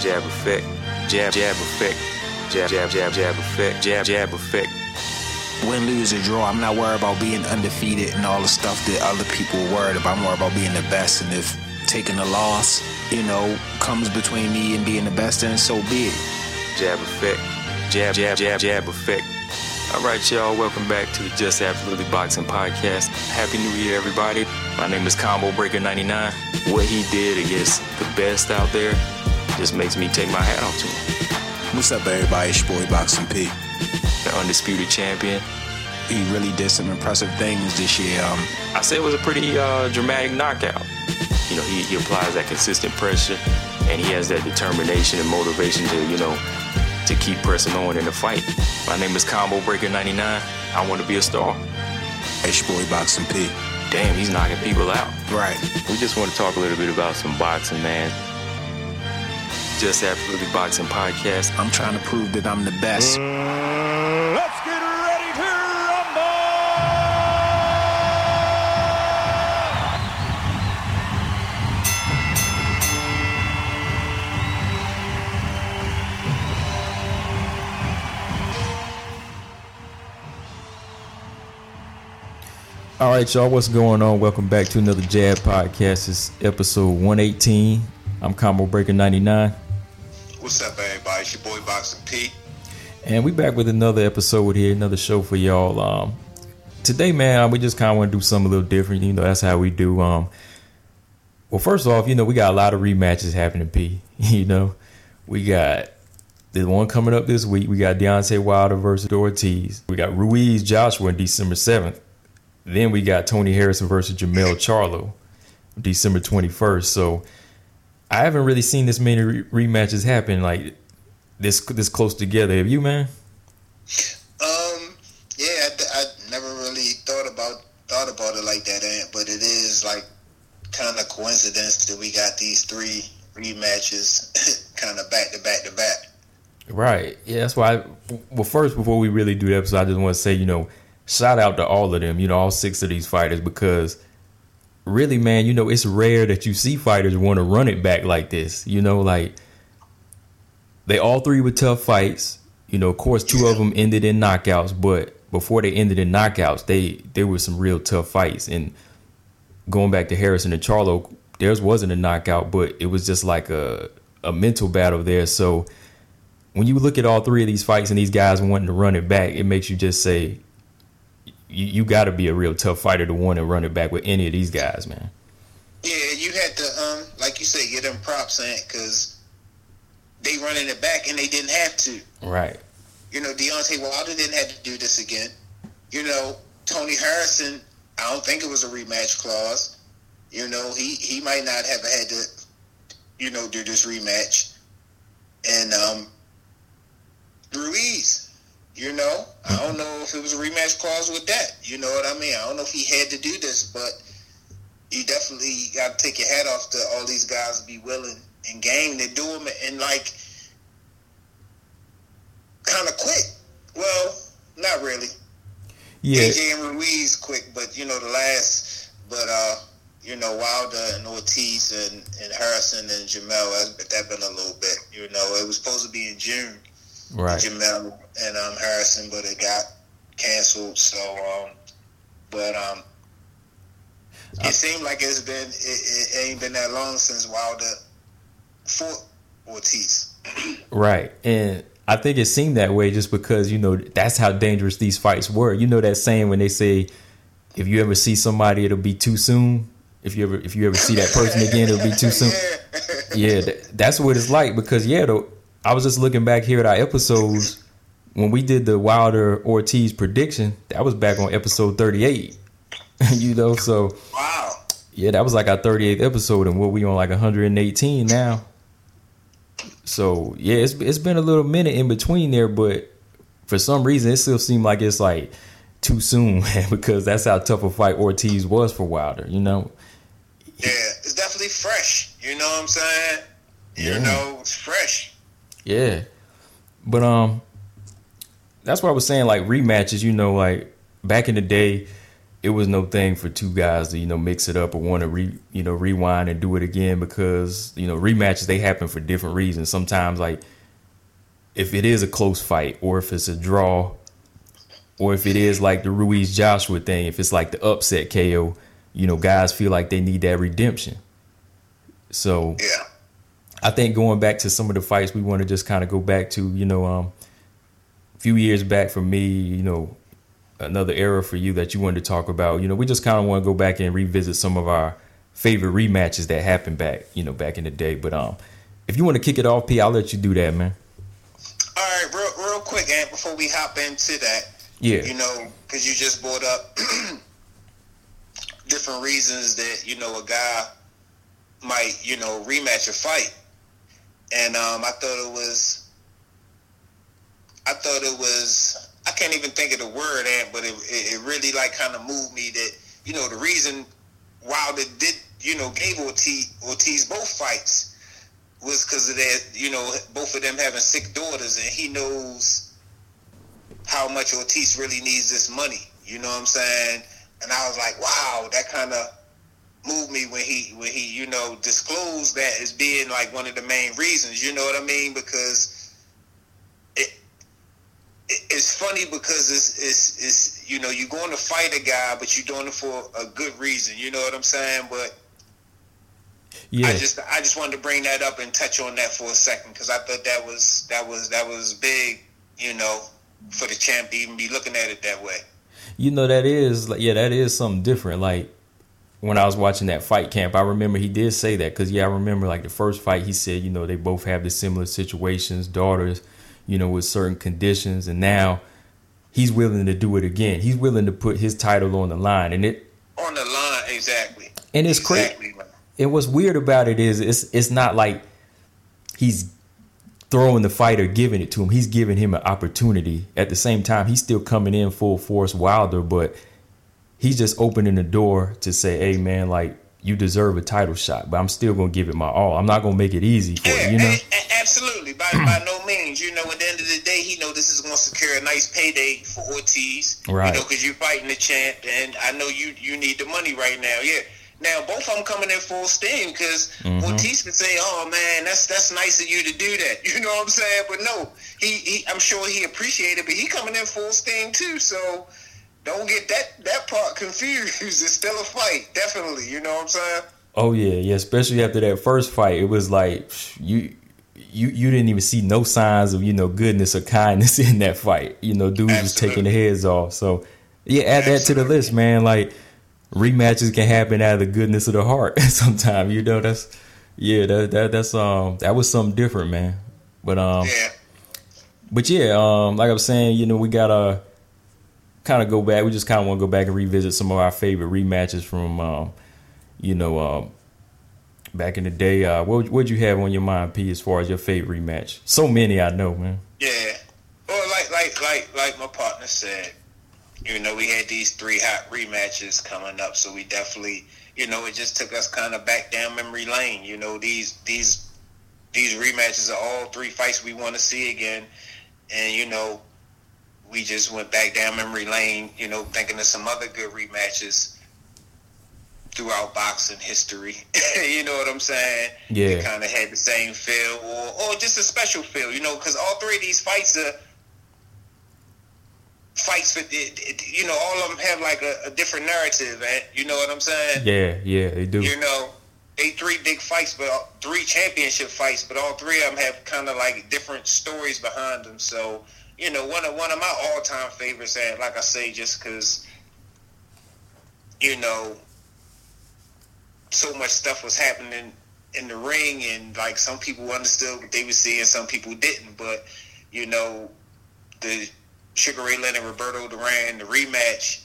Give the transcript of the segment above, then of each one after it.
jab effect, jab, jab effect, jab, jab, jab, jab effect, jab, jab effect. Win, lose, or draw, I'm not worried about being undefeated and all the stuff that other people are worried about. I'm worried about being the best. And if taking a loss, you know, comes between me and being the best, then so be it. Jab effect, jab, jab, jab, jab effect. All right, y'all, welcome back to the Just Absolutely Boxing Podcast. Happy New Year, everybody. My name is Combo Breaker 99. What he did against the best out there just makes me take my hat off to him. What's up, everybody? It's your boy Boxing P. The undisputed champion. He really did some impressive things this year. Um, I said it was a pretty uh, dramatic knockout. You know, he, he applies that consistent pressure and he has that determination and motivation to, you know, to keep pressing on in the fight. My name is Combo Breaker 99. I want to be a star. it's your boy Boxing P. Damn, he's knocking people out. Right. We just want to talk a little bit about some boxing, man. Just Absolutely Boxing Podcast. I'm trying to prove that I'm the best. Let's get ready to rumble! All right, y'all, what's going on? Welcome back to another Jab Podcast. It's episode 118. I'm Combo Breaker 99. What's up, everybody? It's your boy Boxing Pete. And we back with another episode here, another show for y'all. Um, today, man, we just kind of want to do something a little different. You know, that's how we do. Um, well, first off, you know, we got a lot of rematches happening, P. You know, we got the one coming up this week. We got Deontay Wilder versus Ortiz. We got Ruiz Joshua on December 7th. Then we got Tony Harrison versus Jermell Charlo, December 21st. So I haven't really seen this many re- rematches happen like this this close together. Have you, man? Um, yeah, I, I never really thought about thought about it like that, Ant, but it is like kind of coincidence that we got these three rematches kind of back to back to back. Right. Yeah, that's why. I, well, first, before we really do the episode, I just want to say, you know, shout out to all of them. You know, all six of these fighters because really, man, you know, it's rare that you see fighters want to run it back like this. You know, like they all three were tough fights. You know, of course, two of them ended in knockouts, but before they ended in knockouts, they there were some real tough fights. And going back to Harrison and Charlo, theirs wasn't a knockout, but it was just like a a mental battle there. So when you look at all three of these fights and these guys wanting to run it back, it makes you just say, you, you got to be a real tough fighter to want to run it back with any of these guys, man. Yeah, you had to, um, like you said, get them props, in because they running it back and they didn't have to. Right. You know, Deontay Wilder didn't have to do this again. You know, Tony Harrison, I don't think it was a rematch clause. You know, he, he might not have had to, you know, do this rematch. And um, Ruiz, you know, I don't know if it was a rematch clause with that. You know what I mean? I don't know if he had to do this, but you definitely got to take your hat off to all these guys be willing and game to do them and like kind of quick. Well, not really. Yeah. AJ and Ruiz quick, but you know the last, but uh, you know Wilder and Ortiz and, and Harrison and Jermell, that that been a little bit. You know, it was supposed to be in June, Right. Jermell and um, Harrison, but it got canceled. So, um, but um, it seemed like it's been it, it ain't been that long since Wilder fought Ortiz. Right. And I think it seemed that way just because, you know, that's how dangerous these fights were. You know that saying when they say if you ever see somebody it'll be too soon. If you ever if you ever see that person again it'll be too soon. Yeah, that, that's what it's like because yeah, though I was just looking back here at our episodes when we did the Wilder Ortiz prediction. That was back on episode 38. you know, so Wow. yeah, that was like our 38th episode, and what we on like 118 now. So yeah, it's it's been a little minute in between there, but for some reason it still seemed like it's like too soon, because that's how tough a fight Ortiz was for Wilder. You know, Yeah, it's definitely fresh. You know what I'm saying? You Yeah. know, it's fresh. Yeah. But um, that's what I was saying. Like rematches, you know, like back in the day, it was no thing for two guys to you know mix it up or want to re you know rewind and do it again because you know rematches they happen for different reasons. Sometimes like if it is a close fight or if it's a draw or if it is like the Ruiz Joshua thing, if it's like the upset KO, you know, guys feel like they need that redemption. So Yeah. I think going back to some of the fights we want to just kind of go back to, you know, um, a few years back for me, you know, another era for you that you wanted to talk about. You know, we just kind of want to go back and revisit some of our favorite rematches that happened back, you know, back in the day. But um, if you want to kick it off, P, I'll let you do that, man. All right, real, real quick, Ant, before we hop into that, Yeah. you know, because you just brought up different reasons that you know a guy might you know rematch a fight, and um, I thought it was, I thought it was, I can't even think of the word, Ant, but it it, it really like kind of moved me that you know the reason Wilder did you know gave Ortiz Ortiz both fights was because of that you know both of them having sick daughters, and he knows how much Ortiz really needs this money. You know what I'm saying? And I was like, wow, that kind of moved me when he when he you know disclosed that as being like one of the main reasons. You know what I mean? Because it, it it's funny because it's it's it's you know you're going to fight a guy, but you're doing it for a good reason. You know what I'm saying? But Yeah. I just I just wanted to bring that up and touch on that for a second because I thought that was that was that was big, you know, for the champ to even be looking at it that way. You know that is like yeah, that is something different. Like when I was watching that fight camp, I remember he did say that because yeah, I remember like the first fight he said you know they both have the similar situations, daughters, you know, with certain conditions, and now he's willing to do it again. He's willing to put his title on the line, and it On the line, exactly. and it's crazy. Exactly. man. And what's weird about it is it's it's not like he's throwing the fighter, giving it to him. He's giving him an opportunity. At the same time, he's still coming in full force Wilder, but he's just opening the door to say, "Hey, man, like you deserve a title shot, but I'm still gonna give it my all. I'm not gonna make it easy for Yeah, you, you know." a- a- absolutely. By by no means, you know. At the end of the day, he know this is going to secure a nice payday for Ortiz, Right. You know, because you're fighting the champ, and I know you you need the money right now. Yeah. Now both of them coming in full steam because Mm-hmm. Ortiz can say, "Oh man, that's that's nice of you to do that." You know what I'm saying? But no, he, he I'm sure he appreciated, but he coming in full steam too. So don't get that that part confused. It's still a fight, definitely. You know what I'm saying? Oh yeah, yeah. Especially after that first fight, it was like you. You, you didn't even see no signs of you know goodness or kindness in that fight. You know, dudes was taking the heads off. So yeah, add that to the list, man. Like rematches can happen out of the goodness of the heart sometimes. You know, that's yeah, that, that that's um that was something different, man. But um, Yeah. but yeah, um, like I was saying, you know, we gotta kind of go back. We just kind of want to go back and revisit some of our favorite rematches from, um, you know, um, back in the day. Uh, what what'd you have on your mind, P, as far as your favorite rematch? So many, I know, man. Yeah. Well, like like like like my partner said, you know, we had these three hot rematches coming up, so we definitely, you know, it just took us kind of back down memory lane. You know, these these these rematches are all three fights we want to see again, and you know, we just went back down memory lane. You know, thinking of some other good rematches throughout boxing history. you know what I'm saying? Yeah. Kind of had the same feel, or or just a special feel. You know, because all three of these fights are fights for you know all of them have like a, a different narrative and you know what i'm saying Yeah, yeah, they do. you know they three big fights but uh, three championship fights but all three of them have kind of like different stories behind them so you know one of one of my all-time favorites and like i say just because you know so much stuff was happening in the ring and like some people understood what they were seeing some people didn't. But you know the Sugar Ray Leonard Roberto Duran the rematch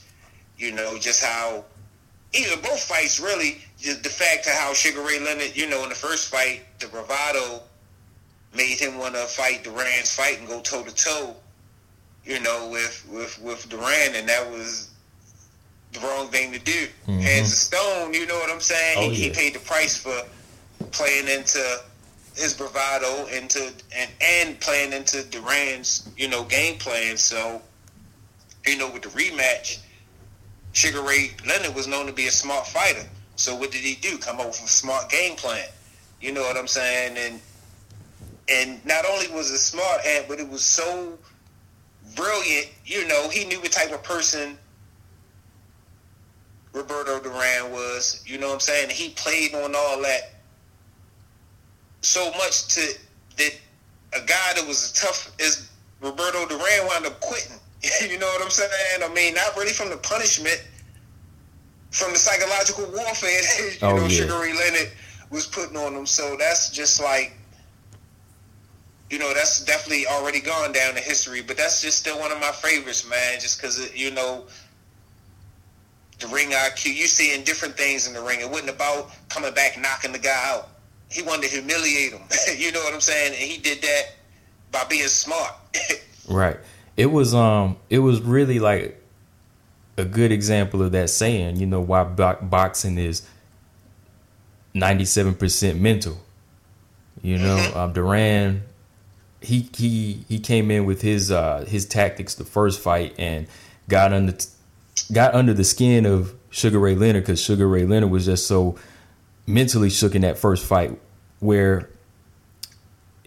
you know just how either both fights really just the fact of how Sugar Ray Leonard you know in the first fight the bravado made him want to fight Duran's fight and go toe to toe you know with with with Duran and that was the wrong thing to do Mhm. hands of stone you know what I'm saying Oh, he, he paid the price for playing into his bravado into and and playing into Duran's you know game plan. So you know with the rematch, Sugar Ray Leonard was known to be a smart fighter. So what did he do? Come up with a smart game plan. You know what I'm saying? And and not only was it smart, but it was so brilliant. You know, he knew the type of person Roberto Duran was. You know what I'm saying? He played on all that so much to that a guy that was as tough as Roberto Duran wound up quitting. you know what I'm saying? I mean, not really from the punishment, from the psychological warfare that you oh, know yeah. Sugar Ray Leonard was putting on him. So that's just like, you know, that's definitely already gone down to history. But that's just still one of my favorites, man. Just because you know the ring IQ. You seeing different things in the ring. It wasn't about coming back knocking the guy out. He wanted to humiliate him. you know what I'm saying? And he did that by being smart. right. It was um it was really like a good example of that saying, you know, why boxing is 97% mental. You know, mm-hmm. um, Duran he he he came in with his uh his tactics the first fight and got under got under the skin of Sugar Ray Leonard because Sugar Ray Leonard was just so mentally shook in that first fight where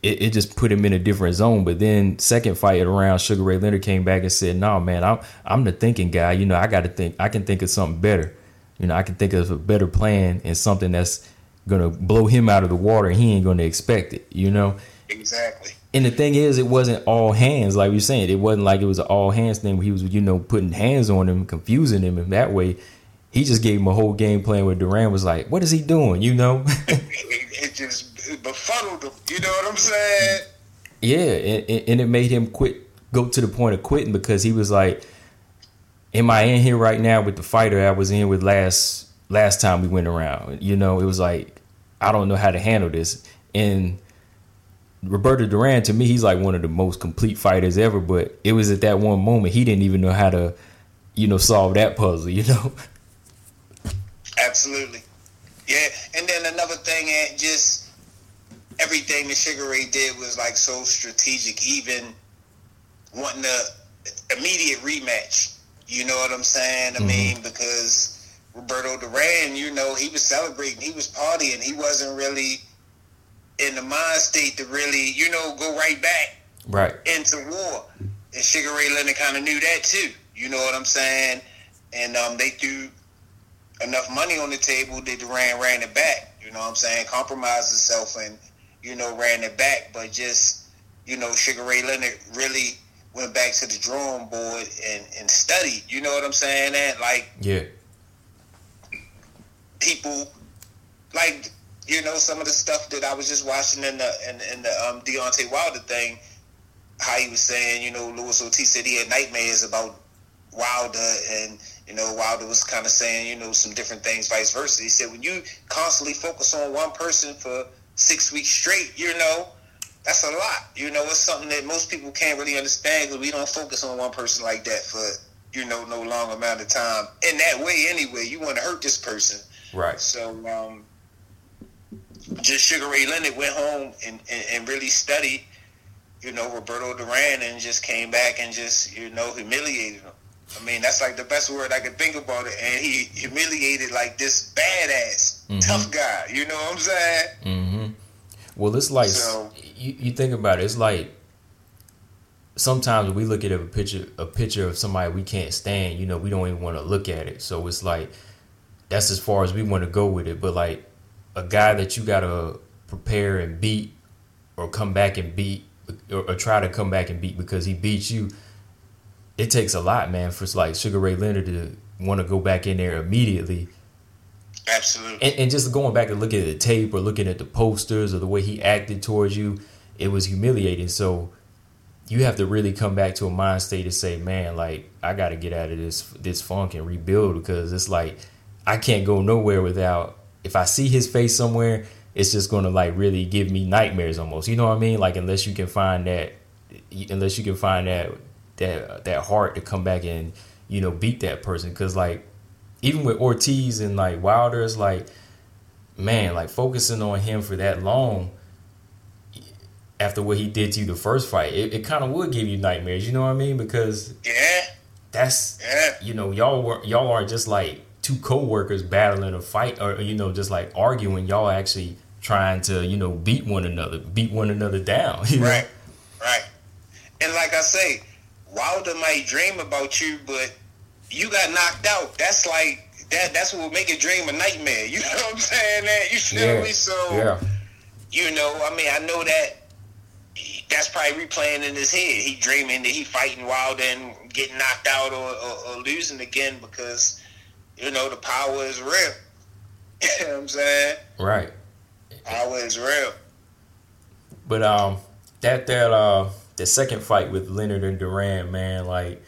it, it, just put him in a different zone. But then second fight around, Sugar Ray Leonard came back and said, "No, man, I'm I'm the thinking guy. You know, I got to think. I can think of something better. You know, I can think of a better plan and something that's gonna blow him out of the water. He ain't gonna expect it. You know, exactly. And the thing is, it wasn't all hands, like you're saying. It wasn't like it was an all hands thing where he was, you know, putting hands on him, confusing him in that way. He just gave him a whole game plan where Duran was like, "What is he doing?" You know. it just befuddled him. You know what I'm saying? Yeah, and, and it made him quit, go to the point of quitting because he was like, "Am I in here right now with the fighter I was in with last last time we went around?" You know, it was like, I don't know how to handle this, and Roberto Duran to me he's like one of the most complete fighters ever but it was at that one moment he didn't even know how to you know solve that puzzle you know? Absolutely. Yeah and then another thing and just everything that Sugar Ray did was like so strategic even wanting the immediate rematch you know what I'm saying? I mm-hmm. mean because Roberto Duran you know he was celebrating he was partying he wasn't really in the mind state to really, you know, go right back right into war. And Sugar Ray Leonard kind of knew that too. You know what I'm saying? And um, they threw enough money on the table that Duran ran it back. You know what I'm saying? Compromised himself and you know ran it back, but just you know Sugar Ray Leonard really went back to the drawing board and, and studied. You know what I'm saying? And like yeah, people like you know, some of the stuff that I was just watching in the in, in the um, Deontay Wilder thing, how he was saying, you know, Luis Ortiz said he had nightmares about Wilder, and you know, Wilder was kind of saying, you know, some different things, vice versa. He said when you constantly focus on one person for six weeks straight, you know, that's a lot. You know, it's something that most people can't really understand because we don't focus on one person like that for you know no long amount of time. In that way, anyway, you want to hurt this person, right? So. um just Sugar Ray Leonard went home and, and, and, really studied, you know, Roberto Duran and just came back and just, you know, humiliated him. I mean, that's like the best word I could think about it. And he humiliated like this badass, mm-hmm. tough guy. You know what I'm saying? Mm-hmm. Well, it's like, so, you, you think about it, it's like, sometimes we look at a picture a picture of somebody we can't stand you know we don't even want to look at it so it's like that's as far as we want to go with it but like a guy that you gotta prepare and beat or come back and beat or, or, try to come back and beat because he beats you it takes a lot man for like sugar ray leonard to want to go back in there immediately. Absolutely. And, and, just going back and looking at the tape or looking at the posters or the way he acted towards you it was humiliating. So you have to really come back to a mind state and say man like i gotta get out of this this funk and rebuild because it's like i can't go nowhere without if I see his face somewhere, it's just gonna like really give me nightmares almost. You know what I mean? Like unless you can find that, unless you can find that that that heart to come back and you know beat that person. Because like even with Ortiz and like Wilder, it's like man, like focusing on him for that long after what he did to you the first fight, it, it kind of would give you nightmares. You know what I mean? Because yeah, that's Yeah. you know y'all were y'all aren't just like two co-workers battling a fight or you know just like arguing y'all actually trying to you know beat one another beat one another down? Right, right. And like I say, Wilder might dream about you, but you got knocked out. That's like that. That's what will make a dream a nightmare. You know what I'm saying? That you feel yeah me? So yeah you know, I mean, I know that that's probably replaying in his head. He dreaming that he fighting Wilder and getting knocked out or, or, or losing again because you know the power is real. you know what I'm saying? right Power is real. But um, that that uh, the second fight with Leonard and Duran, man, like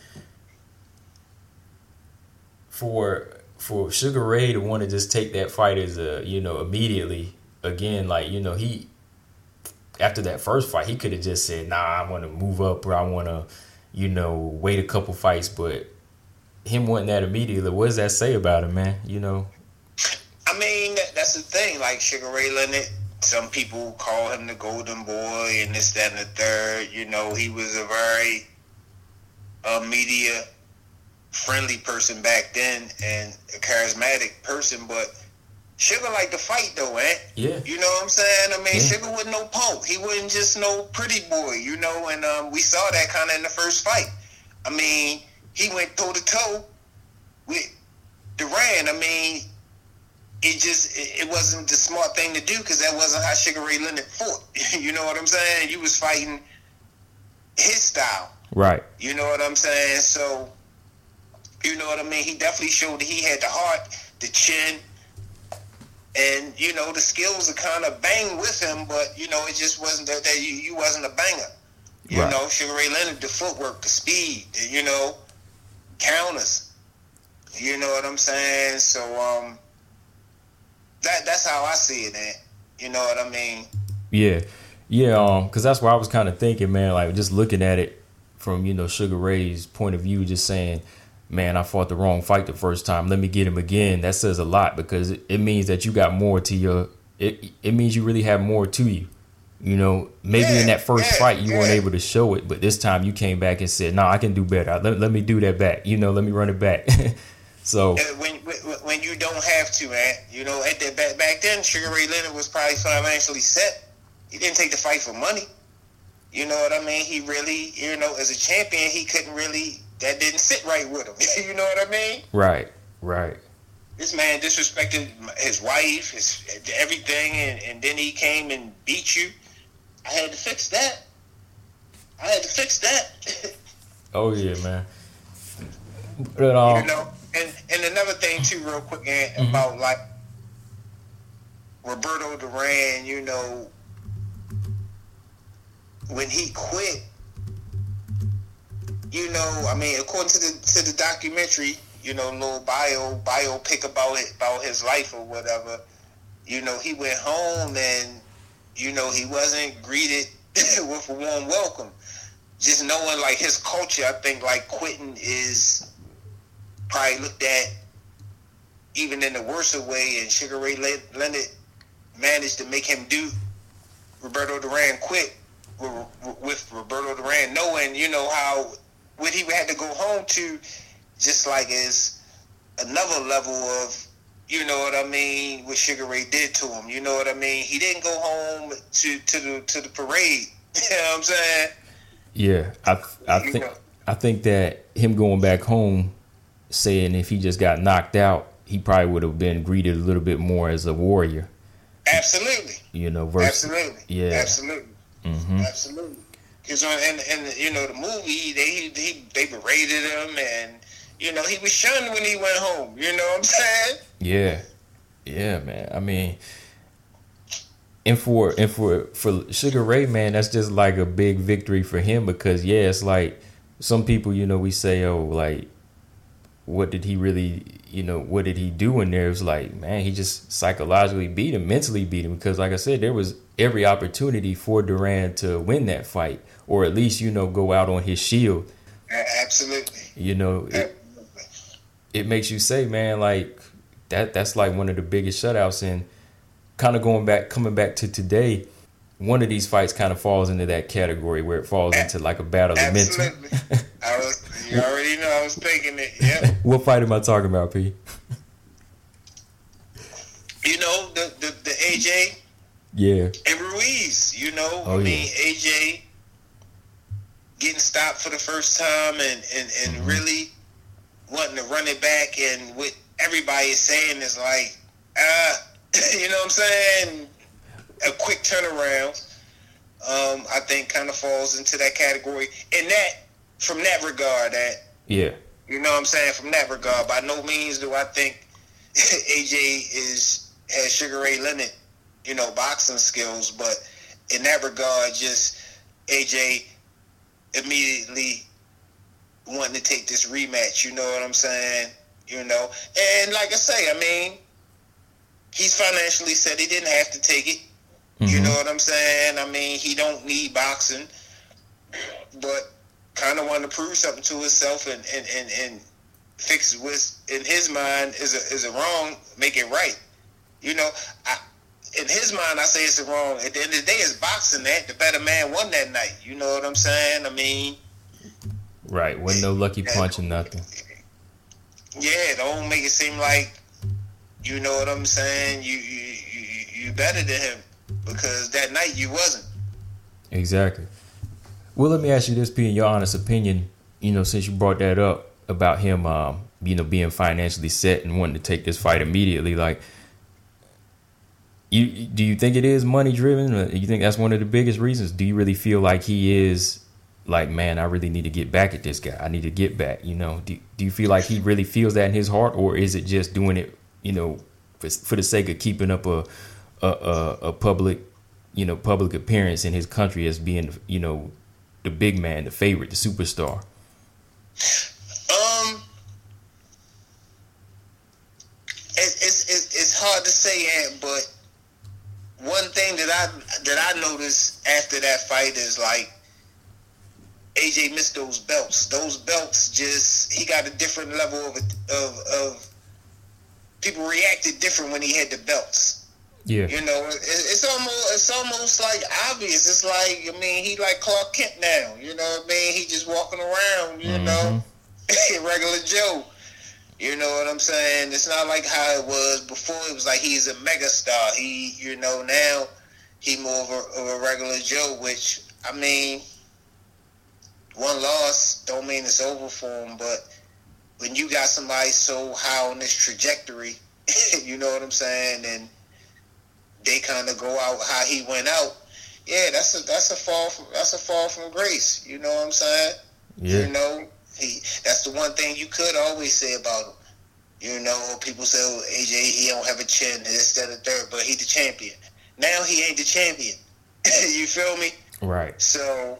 for for Sugar Ray to want to just take that fight as a you know immediately again, like you know he after that first fight, he could have just said, "Nah, I want to move up, or I want to, you know, wait a couple fights." But him wanting that immediately, what does that say about him, man? You know, I mean, that, that's the thing. Like Sugar Ray Leonard, some people call him the Golden Boy and this, that, and the third. You know, he was a very uh, media friendly person back then and a charismatic person. But Sugar like to fight, though, man. yeah, You know what I'm saying? I mean, Yeah. Sugar wasn't no punk. He wasn't just no pretty boy, you know. And um, we saw that kind of in the first fight. I mean, he went toe to toe with Duran. I mean, it just it, it wasn't the smart thing to do because that wasn't how Sugar Ray Leonard fought. you know what I'm saying? You was fighting his style. right, You know what I'm saying? So, you know what I mean? He definitely showed that he had the heart, the chin, and you know the skills to kind of bang with him. But you know, it just wasn't that, that you, you wasn't a banger. You Right. know, Sugar Ray Leonard, the footwork, the speed, you know, counters. You know what I'm saying? So, um, that that's how I see it. Man. You know what I mean? Yeah, yeah. Um, because that's why I was kind of thinking, man. Like just looking at it from you know Sugar Ray's point of view, just saying, man, I fought the wrong fight the first time. Let me get him again. That says a lot because it, it means that you got more to your. It it means you really have more to you. You know, maybe in that first yeah, fight you weren't able to show it, but this time you came back and said, "No, I can do better. Let, let me do that back. You know, let me run it back." so when, when when you don't have to, man. You know, at that back back then, Sugar Ray Leonard was probably financially set. He didn't take the fight for money. You know what I mean? He really, you know, as a champion, he couldn't really. That didn't sit right with him. you know what I mean? right, right, This man disrespected his wife, his everything, and, and then he came and beat you. I had to fix that. I had to fix that. oh yeah, man. But um, you know, and and another thing too, real quick, Ant, about like Roberto Duran. You know, when he quit, you know, I mean, according to the to the documentary, you know, little bio biopic about it about his life or whatever. You know, he went home and you know he wasn't greeted with a warm welcome. Just knowing like his culture, I think like quitting is probably looked at even in the worst of way, and Sugar Ray Leonard managed to make him do Roberto Duran quit with, with Roberto Duran, knowing you know how what he had to go home to, just like is another level of you know what I mean what Sugar Ray did to him. You know what I mean? He didn't go home to to the to the parade. You know what I'm saying? Yeah, I I You think know. I think that him going back home, saying if he just got knocked out, he probably would have been greeted a little bit more as a warrior. Absolutely. You know, versus Absolutely. yeah. Absolutely. hmm Absolutely. Because and and you know the movie they he, they berated him and you know he was shunned when he went home. You know what I'm saying? Yeah, yeah, man. I mean, and for and for for Sugar Ray, man, that's just like a big victory for him because yeah, it's like some people, you know, we say, oh, like, what did he really, you know, what did he do in there? It's like, man, he just psychologically beat him, mentally beat him because, like I said, there was every opportunity for Duran to win that fight or at least, you know, go out on his shield. Absolutely. You know, it. It makes you say, man, like that that's like one of the biggest shutouts and kind of going back coming back to today, one of these fights kind of falls into that category where it falls into like a battle of mental. Absolutely. I was, You already know I was thinking it. Yep. what fight am I talking about, P? you know the, the the AJ Yeah. and Ruiz. You know, Oh, I yeah. mean AJ getting stopped for the first time and and and Mm-hmm. really wanting to run it back and what everybody is saying is like, uh, you know what I'm saying? A quick turnaround. Um, I think kind of falls into that category. In that, from that regard, that Yeah. you know what I'm saying? From that regard, by no means do I think AJ is has Sugar Ray Leonard, you know, boxing skills, but in that regard, just AJ immediately wanting to take this rematch. You know what I'm saying? You know, and like I say, I mean, he's financially said he didn't have to take it. You Mhm. know what I'm saying? I mean, he don't need boxing, but kind of wanted to prove something to himself and and and, and fix what's in his mind is a is a wrong, make it right. You know, I, in his mind, I say it's a wrong. At the end of the day, it's boxing. That the better man won that night. You know what I'm saying? I mean, Right. Wasn't no lucky punch or nothing. yeah, don't make it seem like you know what I'm saying. You you you, you better than him because that night you wasn't. Exactly. Well, let me ask you this, P, in your honest opinion, you know, since you brought that up about him, um, you know, being financially set and wanting to take this fight immediately, like, you do you think it is money driven? You think that's one of the biggest reasons? Do you really feel like he is like, man, I really need to get back at this guy. I need to get back. You know, do do you feel like he really feels that in his heart, or is it just doing it, you know, for, for the sake of keeping up a a, a, a public, you know, public appearance in his country as being, you know, the big man, the favorite, the superstar? Um, it, it's it's it's hard to say, Ant, but one thing that I that I noticed after that fight is like AJ missed those belts. Those belts just he got a different level of of of people reacted different when he had the belts. Yeah. You know, it, it's almost it's almost like obvious. It's like I mean, he like Clark Kent now. You know what I mean? He just walking around. You mm-hmm. know, regular Joe. You know what I'm saying? It's not like how it was before. It was like he's a megastar. He, you know, now he more of a, of a regular Joe. Which I mean, one loss don't mean it's over for him. But when you got somebody so high on this trajectory, you know what I'm saying, and they kind of go out how he went out. Yeah, that's a that's a fall from that's a fall from grace. You know what I'm saying? Yeah. You know, he that's the one thing you could always say about him. You know, people say oh, AJ he don't have a chin, this, that, and third, but he the champion. Now he ain't the champion. you feel me? Right. So,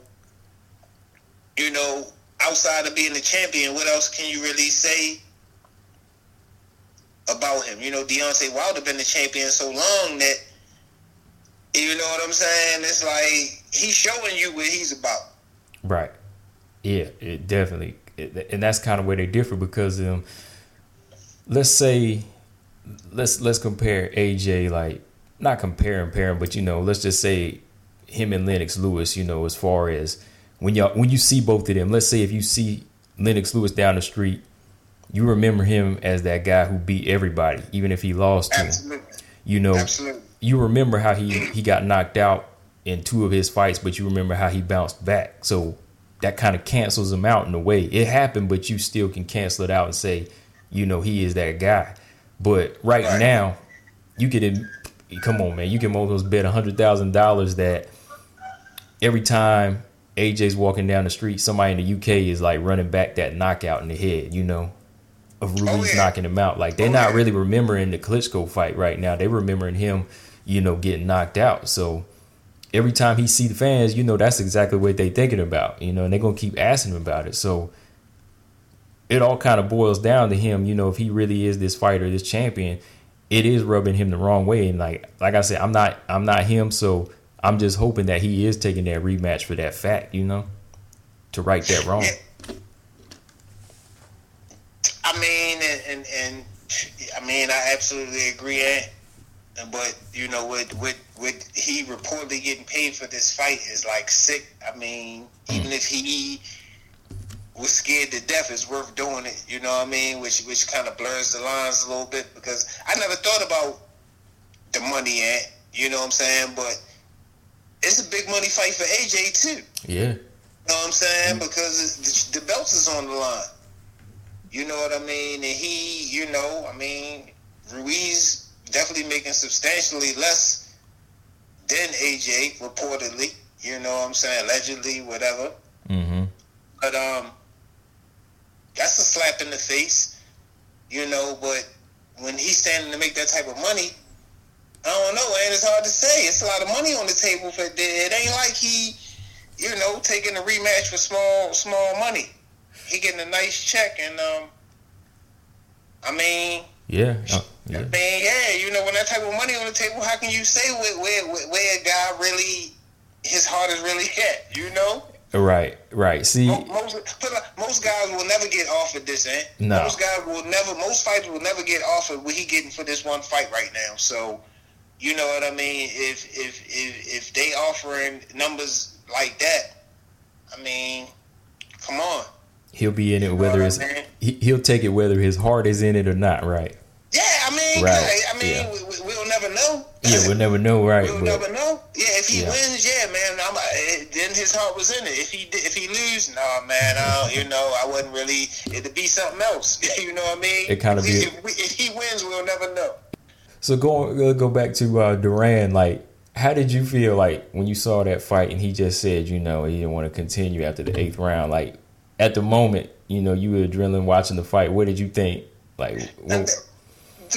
you know, outside of being the champion, what else can you really say about him? You know, Deontay Wilder been the champion so long that you know what I'm saying? It's like he's showing you what he's about. Right. Yeah, it definitely, it, and that's kind of where they differ because um, let's say, let's let's compare AJ like not compare and pair him, but you know, let's just say him and Lennox Lewis. You know, as far as when y'all when you see both of them, let's say if you see Lennox Lewis down the street, you remember him as that guy who beat everybody, even if he lost to him. You know, Absolutely. you remember how he he got knocked out in two of his fights, but you remember how he bounced back. So that kind of cancels him out in a way. It happened, but you still can cancel it out and say, you know, he is that guy. But right, Right. now, you can come on, man, you can almost bet a hundred thousand dollars that every time AJ's walking down the street, somebody in the UK is like running back that knockout in the head, you know, of oh, Ruiz Oh, yeah. knocking him out. Like they're Oh, not yeah. really remembering the Klitschko fight right now. They're remembering him, you know, getting knocked out. So every time he see the fans, you know, that's exactly what they thinking about, you know, and they're gonna keep asking him about it. So it all kind of boils down to him, you know, if he really is this fighter, this champion, it is rubbing him the wrong way. And like like I said, I'm not I'm not him, so I'm just hoping that he is taking that rematch for that fact, you know, to right that wrong. I mean, and, and, and I mean, I absolutely agree. Eh? Ant. But you know, with what what he reportedly getting paid for this fight is like sick. I mean, hmm. even if he was scared to death it's worth doing it. You know what I mean? Which which kind of blurs the lines a little bit because I never thought about the money at. You know what I'm saying? But it's a big money fight for AJ too. Yeah. You know what I'm saying? Because the, the belts is on the line. You know what I mean? And he, you know, I mean, Ruiz definitely making substantially less than AJ reportedly. You know what I'm saying? Allegedly, whatever. Mm-hmm. But um, that's a slap in the face, you know. But when he's standing to make that type of money, I don't know, and It's hard to say. It's a lot of money on the table for it. It ain't like he, you know, taking a rematch for small small money. He getting a nice check, and um, I mean, Yeah. Uh, I yeah. mean, yeah, you know, when that type of money on the table, how can you say where where, where, where a guy really his heart is really at? You know. Right. Right. See. Most, most guys will never get offered this, eh? No. Most guys will never. Most fighters will never get offered what he getting for this one fight right now. So, you know what I mean? If if if if they offering numbers like that, I mean, come on. He'll be in it whether it's I'm saying? he, he'll take it whether his heart is in it or not. Right. Yeah, I mean, Right, I mean, yeah. we, we, we'll never know. Yeah. We'll never know. Right. We'll But never know. Yeah, if he Yeah. wins, yeah, man. I'm, then his heart was in it. If he if he lose, no, man. Uh, you know, I wasn't really. It'd be something else. you know what I mean? It kinda If, be- if, if he wins, we'll never know. So go uh, go back to uh, Duran. Like, how did you feel like when you saw that fight and he just said, you know, he didn't want to continue after the eighth round? Like, at the moment, you know, you were adrenaline watching the fight. What did you think? Like, what,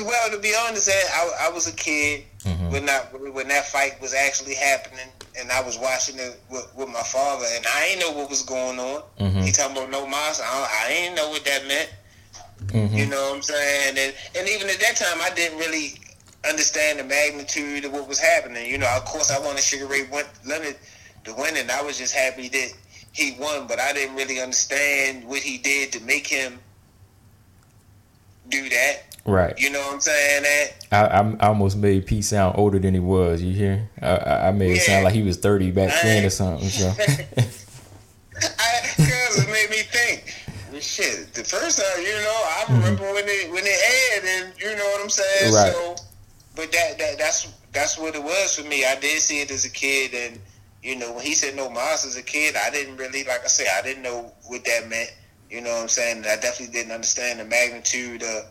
Well, to be honest, I, I was a kid Mm-hmm. when that when that fight was actually happening, and I was watching it with, with my father, and I ain't know what was going on. Mm-hmm. He talking about no monster. I, I ain't know what that meant. Mm-hmm. You know what I'm saying? And and even at that time, I didn't really understand the magnitude of what was happening. You know, of course, I wanted Sugar Ray Leonard to win, and I was just happy that he won. But I didn't really understand what he did to make him do that. right. You know what I'm saying? That I, I I almost made Pete sound older than he was. You hear? I, I I made it sound like he was thirty back then or something. So I, cause it made me think. Shit, the first time, you know, I mm-hmm. remember when it when it aired, and you know what I'm saying. Right. So, but that that that's that's what it was for me. I did see it as a kid, and you know, when he said no mas as a kid, I didn't really like I said, I didn't know what that meant. You know what I'm saying? I definitely didn't understand the magnitude of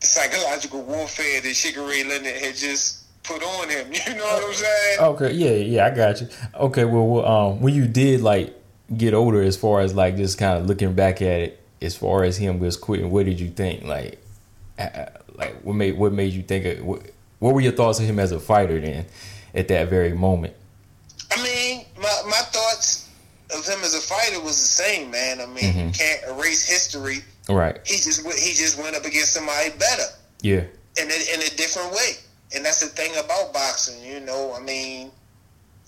the psychological warfare that Ray Leonard had just put on him. You know what I'm saying? okay, yeah, yeah, I got you. Okay, well, well, um, when you did like get older, as far as like just kind of looking back at it, as far as him just quitting, what did you think? Like, uh, like what made what made you think? Of, what, what were your thoughts of him as a fighter then, at that very moment? I mean, my my thoughts of him as a fighter was the same, man. I mean, you can't erase history. Right. He just went- he just went up against somebody better Yeah. in a, in a different way, and that's the thing about boxing. You know, I mean,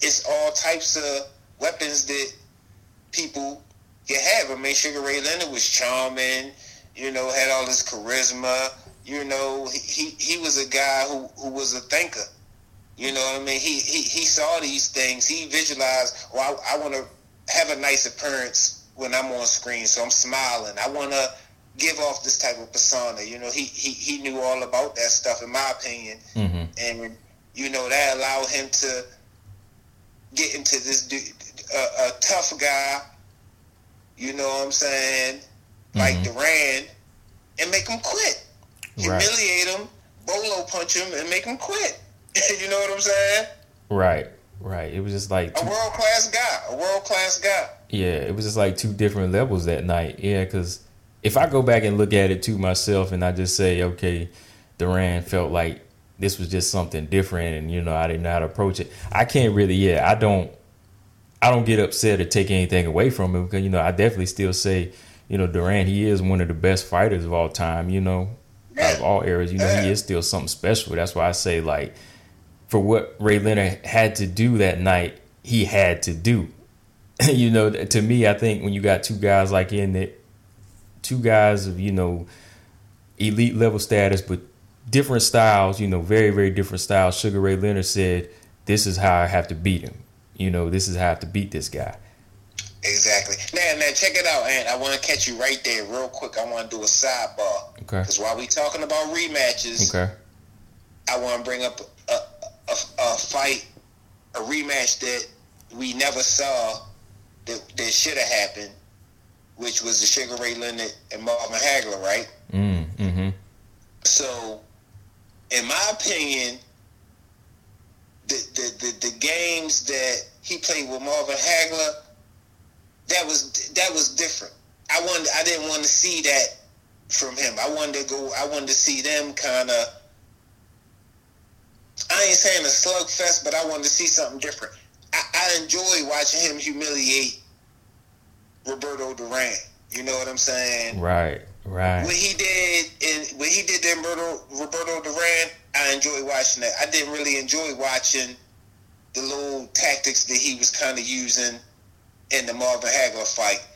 it's all types of weapons that people can have. I mean, Sugar Ray Leonard was charming. You know, had all this charisma. You know, he he, he was a guy who, who was a thinker. You know what I mean? He he, he saw these things. He visualized. Well, I, I want to have a nice appearance when I'm on screen, so I'm smiling. I want to give off this type of persona. You know, he he, he knew all about that stuff, in my opinion, Mm-hmm. and you know that allowed him to get into this dude, a, a tough guy. You know what I'm saying? Like Mhm. Duran, and make him quit, Right. humiliate him, bolo punch him, and make him quit. you know what I'm saying? Right. Right. It was just like A world class guy, a world class guy. yeah, it was just like two different levels that night. Yeah, because if I go back and look at it to myself and I just say, okay, Duran felt like this was just something different, and you know I didn't know how to approach it. I can't really, yeah, I don't, I don't get upset or take anything away from him because you know I definitely still say, you know, Duran he is one of the best fighters of all time. You know, out of all eras, you know he is still something special. That's why I say like, for what Ray Leonard had to do that night, he had to do. you know, to me, I think when you got two guys like in it, two guys of you know elite level status, but different styles. You know, very very different styles. Sugar Ray Leonard said, "This is how I have to beat him. You know, this is how I have to beat this guy." Exactly. Now, now, check it out, and I want to catch you right there, real quick. I want to do a sidebar. Okay. Because while we talking about rematches, Okay. I want to bring up a, a, a fight, a rematch that we never saw that, that should have happened, which was the Sugar Ray Leonard and Marvin Hagler, right? Mm, mm-hmm. So, in my opinion, the, the, the, the games that he played with Marvin Hagler, that was that was different. I wanted I didn't want to see that from him. I wanted to go. I wanted to see them kind of. I ain't saying a slugfest, but I wanted to see something different. I, I enjoy watching him humiliate Roberto Duran. You know what I'm saying? Right. Right. What he did in when he did the Roberto, Roberto Duran, I enjoy watching that. I didn't really enjoy watching the little tactics that he was kind of using in the Marvin Hagler fight.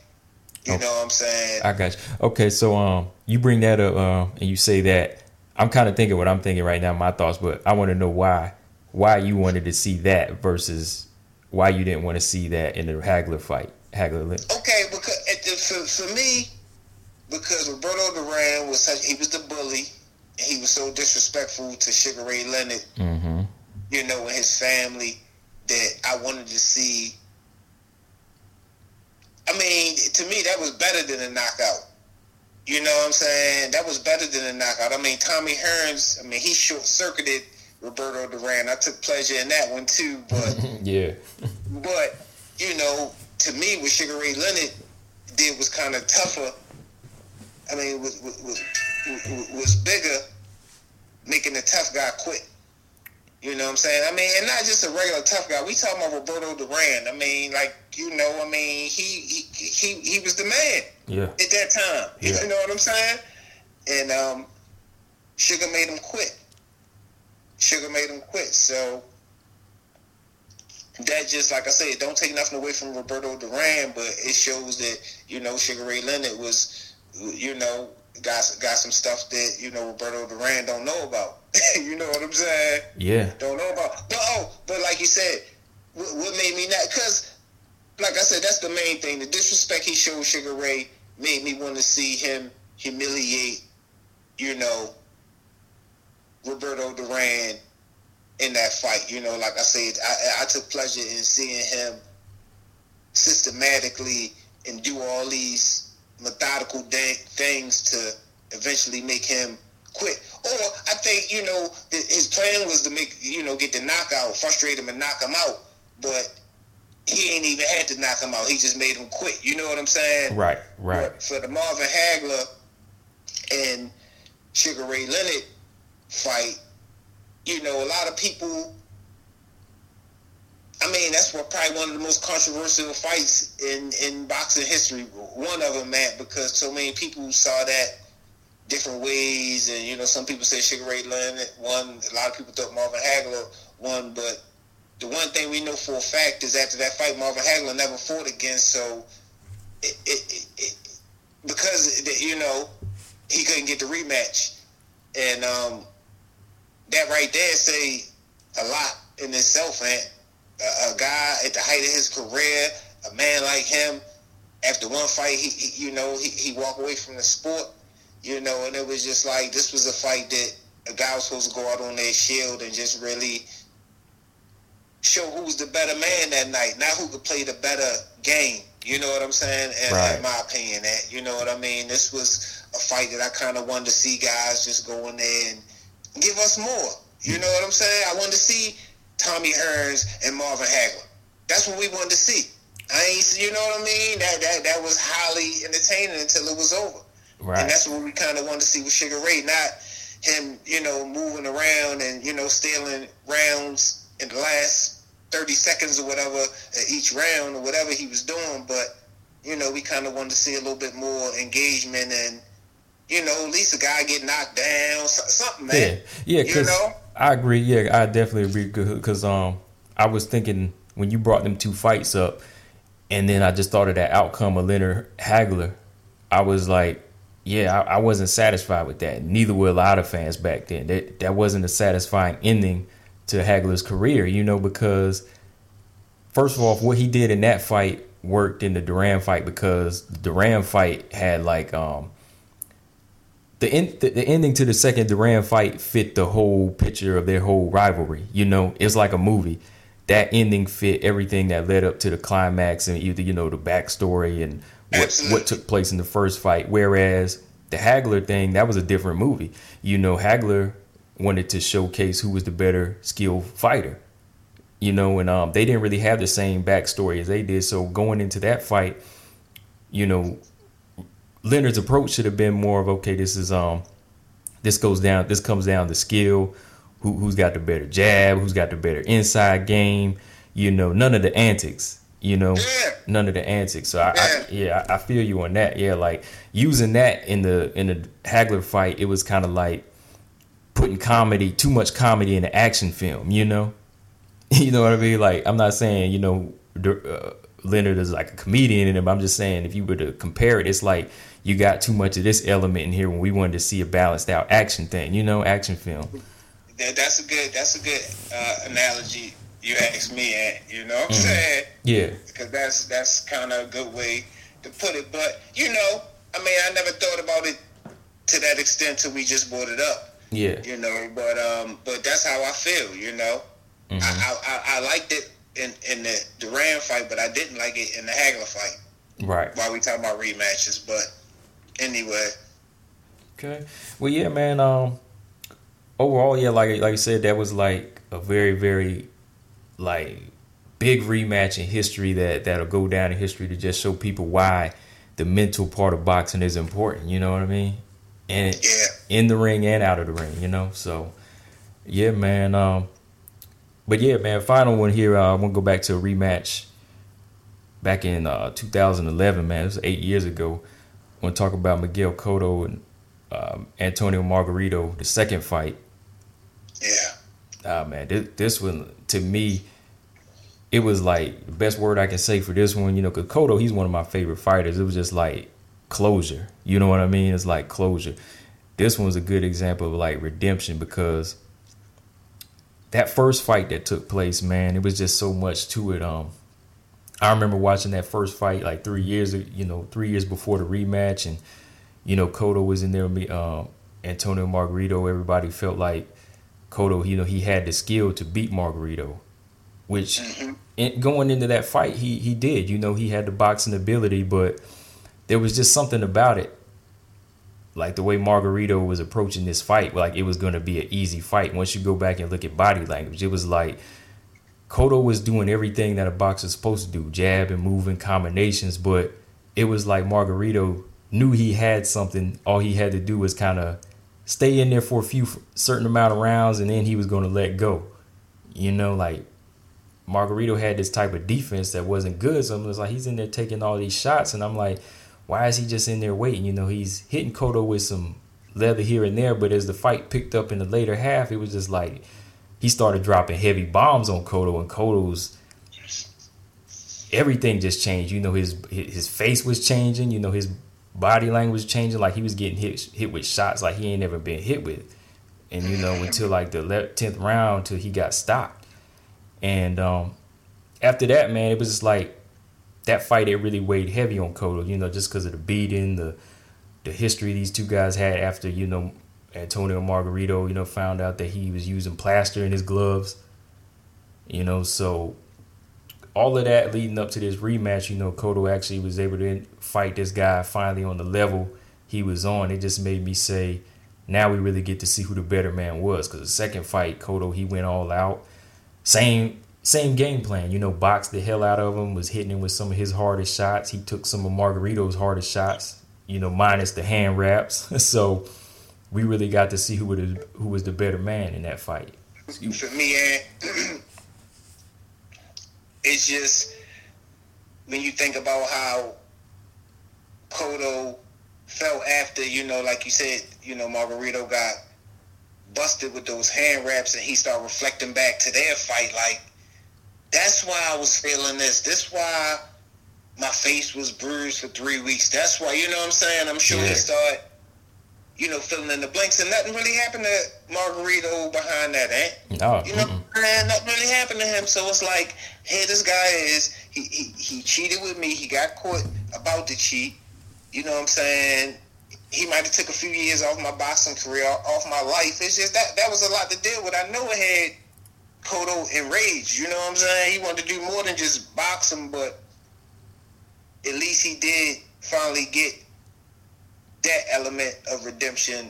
You Oh. know what I'm saying? I got you. Okay, so um, you bring that up, uh, and you say that. I'm kind of thinking what I'm thinking right now, my thoughts, but I want to know why, why you wanted to see that versus why you didn't want to see that in the Hagler fight, Hagler. Okay, because the, for, for me, because Roberto Duran was such he was the bully, and he was so disrespectful to Sugar Ray Leonard, Mm-hmm. you know, and his family that I wanted to see. I mean, to me, that was better than a knockout. You know what I'm saying? That was better than a knockout. I mean, Tommy Hearns, I mean, he short circuited Roberto Duran. I took pleasure in that one too, but. Yeah. But you know, to me, what Sugar Ray Leonard did was kind of tougher. I mean, was was, was was bigger, making the tough guy quit. You know what I'm saying? I mean, and not just a regular tough guy. We talking about Roberto Duran. I mean, like you know, I mean, he he he, he was the man Yeah. at that time. Yeah. You know what I'm saying? And um, Sugar made him quit. Sugar made him quit. So that just like I said, don't take nothing away from Roberto Duran, but it shows that you know Sugar Ray Leonard was, you know, got got some stuff that you know Roberto Duran don't know about. you know what I'm saying? Yeah. Don't know about. But oh, but like you said, what, what made me not? Because, like I said, that's the main thing. The disrespect he showed Sugar Ray made me want to see him humiliate, you know, Roberto Duran in that fight. You know, like I said, I, I took pleasure in seeing him systematically and do all these methodical da- things to eventually make him quit. Or I think you know his plan was to make you know get the knockout, frustrate him, and knock him out. But he ain't even had to knock him out. He just made him quit. You know what I'm saying? Right. Right. But for the Marvin Hagler and Sugar Ray Leonard fight, you know, a lot of people. I mean, that's probably one of the most controversial fights in in boxing history. One of them, Matt, because so many people saw that different ways, and you know, some people say Sugar Ray Leonard won. A lot of people thought Marvin Hagler won, but the one thing we know for a fact is after that fight, Marvin Hagler never fought again. So, it, it, it because you know he couldn't get the rematch, and um, that right there say a lot in itself, man. A, a guy at the height of his career, a man like him, after one fight, he, he you know he, he walked away from the sport, you know, and it was just like this was a fight that a guy was supposed to go out on their shield and just really show who's the better man that night, not who could play the better game. You know what I'm saying? In, Right. in my opinion, that you know what I mean. This was a fight that I kind of wanted to see guys just go in there and give us more. You mm. know what I'm saying? I wanted to see Tommy Hearns and Marvin Hagler. That's what we wanted to see. I ain't, you know what I mean? That that that was highly entertaining until it was over. Right. And that's what we kind of wanted to see with Sugar Ray, not him, you know, moving around and, you know, stealing rounds in the last 30 seconds or whatever uh, each round or whatever he was doing. But, you know, we kind of wanted to see a little bit more engagement and, you know, at least a guy get knocked down, something, man. yeah, You because know? I agree. Yeah, I definitely agree. Because um, I was thinking when you brought them two fights up, and then I just thought of that outcome of Leonard Hagler. I was like, yeah, I, I wasn't satisfied with that. Neither were a lot of fans back then. That that wasn't a satisfying ending to Hagler's career, you know, because first of all, what he did in that fight worked in the Duran fight because the Duran fight had like um the, in, the, the ending to the second Duran fight fit the whole picture of their whole rivalry. You know, it's like a movie. That ending fit everything that led up to the climax and either you know the backstory and what what took place in the first fight. Whereas the Hagler thing, that was a different movie. You know, Hagler wanted to showcase who was the better skilled fighter. You know, and um, they didn't really have the same backstory as they did. So going into that fight, you know, Leonard's approach should have been more of okay, this is um, this goes down, this comes down to skill. Who, who's got the better jab? Who's got the better inside game? You know, none of the antics you know Yeah. none of the antics so I, I yeah I, I feel you on that yeah like using that in the in the hagler fight it was kind of like putting comedy too much comedy in an action film you know you know what i mean like i'm not saying you know uh, leonard is like a comedian in i'm just saying if you were to compare it it's like you got too much of this element in here when we wanted to see a balanced out action thing you know action film That, that's a good. That's a good uh, analogy. You asked me, and you know what I'm saying? yeah Because that's that's kind of a good way to put it. But you know, I mean, I never thought about it to that extent till we just brought it up. yeah You know, but um, but that's how I feel. You know, I, I, I I liked it in in the Duran fight, but I didn't like it in the Hagler fight. right While we talking about rematches, but anyway, Okay. Well, yeah, man. Um, overall, yeah, like like you said, that was like a very, very, like big rematch in history that that'll go down in history to just show people why the mental part of boxing is important. You know what I mean? And yeah, in the ring and out of the ring. You know, so yeah, man. Um, but yeah, man. Final one here. Uh, I want to go back to a rematch back in uh, 2011. Man, it was eight years ago. Want to talk about Miguel Cotto and um, Antonio Margarito, the second fight. yeah, Ah man, this, this one to me, it was like the best word I can say for this one. You know, because Cotto, he's one of my favorite fighters. It was just like closure. You know what I mean? It's like closure. This one's a good example of like redemption because that first fight that took place, man, it was just so much to it. Um, I remember watching that first fight like three years, you know, three years before the rematch, and you know, Cotto was in there with me, um, Antonio Margarito. Everybody felt like Cotto, you know, he had the skill to beat Margarito, which in, going into that fight, he he did. You know, he had the boxing ability, but there was just something about it, like the way Margarito was approaching this fight, like it was going to be an easy fight. Once you go back and look at body language, it was like Cotto was doing everything that a boxer's supposed to do, jab and moving combinations, but it was like Margarito knew he had something. All he had to do was kind of stay in there for a few certain amount of rounds, and then he was going to let go. You know, like Margarito had this type of defense that wasn't good. So it was like he's in there taking all these shots, and I'm like, why is he just in there waiting? You know, he's hitting Cotto with some leather here and there, but as the fight picked up in the later half, it was just like he started dropping heavy bombs on Cotto, and Cotto's everything just changed. You know, his his face was changing. You know, his body language changing. Like he was getting hit hit with shots like he ain't never been hit with. And you know, until like the tenth round, till he got stopped. And um, after that, man, it was just like that fight. It really weighed heavy on Cotto. You know, just because of the beating, the the history these two guys had after you know Antonio Margarito, you know, found out that he was using plaster in his gloves. You know, so all of that leading up to this rematch, you know, Cotto actually was able to fight this guy finally on the level he was on. It just made me say, now we really get to see who the better man was. Because the second fight, Cotto, he went all out. Same same game plan, you know, boxed the hell out of him, was hitting him with some of his hardest shots. He took some of Margarito's hardest shots, you know, minus the hand wraps. so we really got to see who was who was the better man in that fight. for me, and it's just when you think about how Cotto felt after, you know, like you said, you know, Margarito got busted with those hand wraps, and he started reflecting back to their fight. Like that's why I was feeling this. This why my face was bruised for three weeks. That's why, you know what I'm saying? I'm sure Yeah. he started you know, filling in the blanks, and nothing really happened to Margarito behind that, eh? No, You know, man, nothing really happened to him. So it's like, here this guy is. He, he he cheated with me. He got caught about to cheat. You know what I'm saying? He might have took a few years off my boxing career, off my life. It's just that that was a lot to deal with. I know it had Cotto enraged. You know what I'm saying? He wanted to do more than just boxing, but at least he did finally get that element of redemption,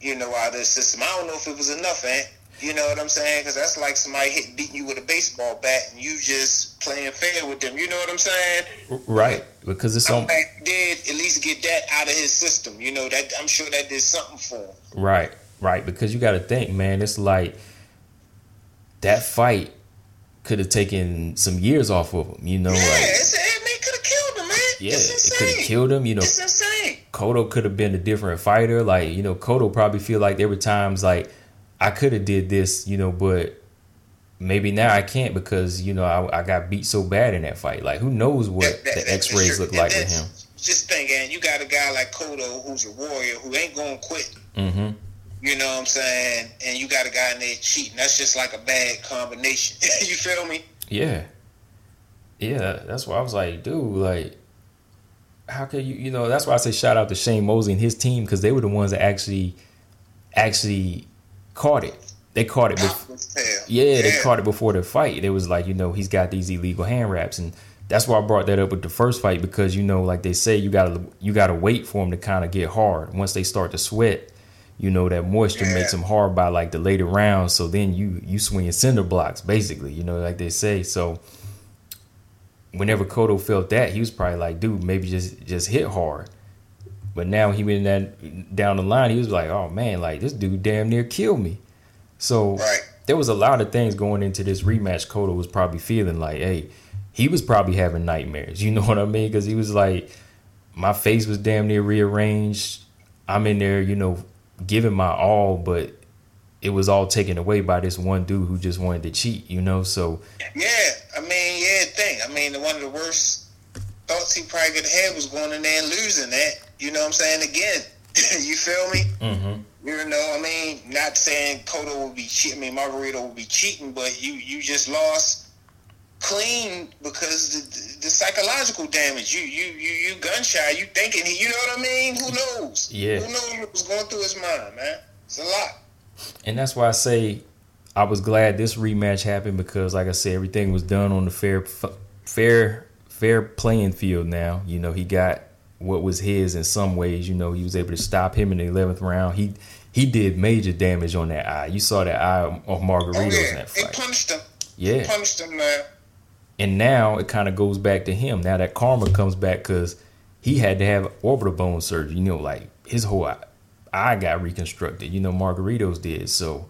you know, out of the system. I don't know if it was enough, man. You know what I'm saying? Because that's like somebody hit beating you with a baseball bat and you just playing fair with them. You know what I'm saying? right because it's on did at least get that out of his system. You know that I'm sure that did something for him. Right, right. Because you got to think, man. It's like that fight could have taken some years off of him. You know, yeah, like it's, it, could have killed him, man. yeah, it's it could have killed him. You know, It's insane. Cotto could have been a different fighter. Like you know, Cotto probably feel like there were times like I could have did this, you know, but maybe now I can't because you know I, I got beat so bad in that fight. Like who knows what That- that- the X rays look like with him. Just think, and you got a guy like Cotto who's a warrior who ain't gonna quit. hmm You know what I'm saying? And you got a guy in there cheating. That's just like a bad combination. you feel me? Yeah. Yeah, that's why I was like, dude, like, how could you, you know, that's why I say shout out to Shane Mosley and his team because they were the ones that actually, actually caught it. They caught it. Before, yeah, they caught it before the fight. It was like, you know, he's got these illegal hand wraps, and that's why I brought that up with the first fight because you know, like they say, you gotta you gotta wait for them to kind of get hard. Once they start to sweat, you know that moisture Yeah. makes them hard by like the later rounds. So then you you swinging cinder blocks basically, you know, like they say. So whenever Cotto felt that, he was probably like, dude, maybe just just hit hard. But now he went that down the line, he was like, oh man, like this dude damn near killed me. So Right. there was a lot of things going into this rematch. Cotto was probably feeling like, hey, he was probably having nightmares. You know what I mean? Because he was like, my face was damn near rearranged. I'm in there, you know, giving my all, but it was all taken away by this one dude who just wanted to cheat. You know, so Yeah, I mean, yeah, thing. I mean, one of the worst thoughts he probably could have had was going in there and losing that. You know what I'm saying? Again, you feel me? mhm. You know, I mean, not saying Cotto will be cheating. I mean, Margarito will be cheating, but you you just lost clean because the, the psychological damage. You you you you gun shy. You thinking he. You know what I mean? Who knows? Yeah. Who knows what was going through his mind, man? It's a lot. And that's why I say I was glad this rematch happened because, like I said, everything was done on the fair, fair, fair playing field. Now, you know, he got what was his in some ways. You know, he was able to stop him in the eleventh round. He he did major damage on that eye. You saw that eye of Oh Margaritos in that fight. punished him. Yeah, Punished him, man. And now it kind of goes back to him. Now that karma comes back because he had to have orbital bone surgery. You know, like his whole eye, eye got reconstructed. You know, Margaritos did. So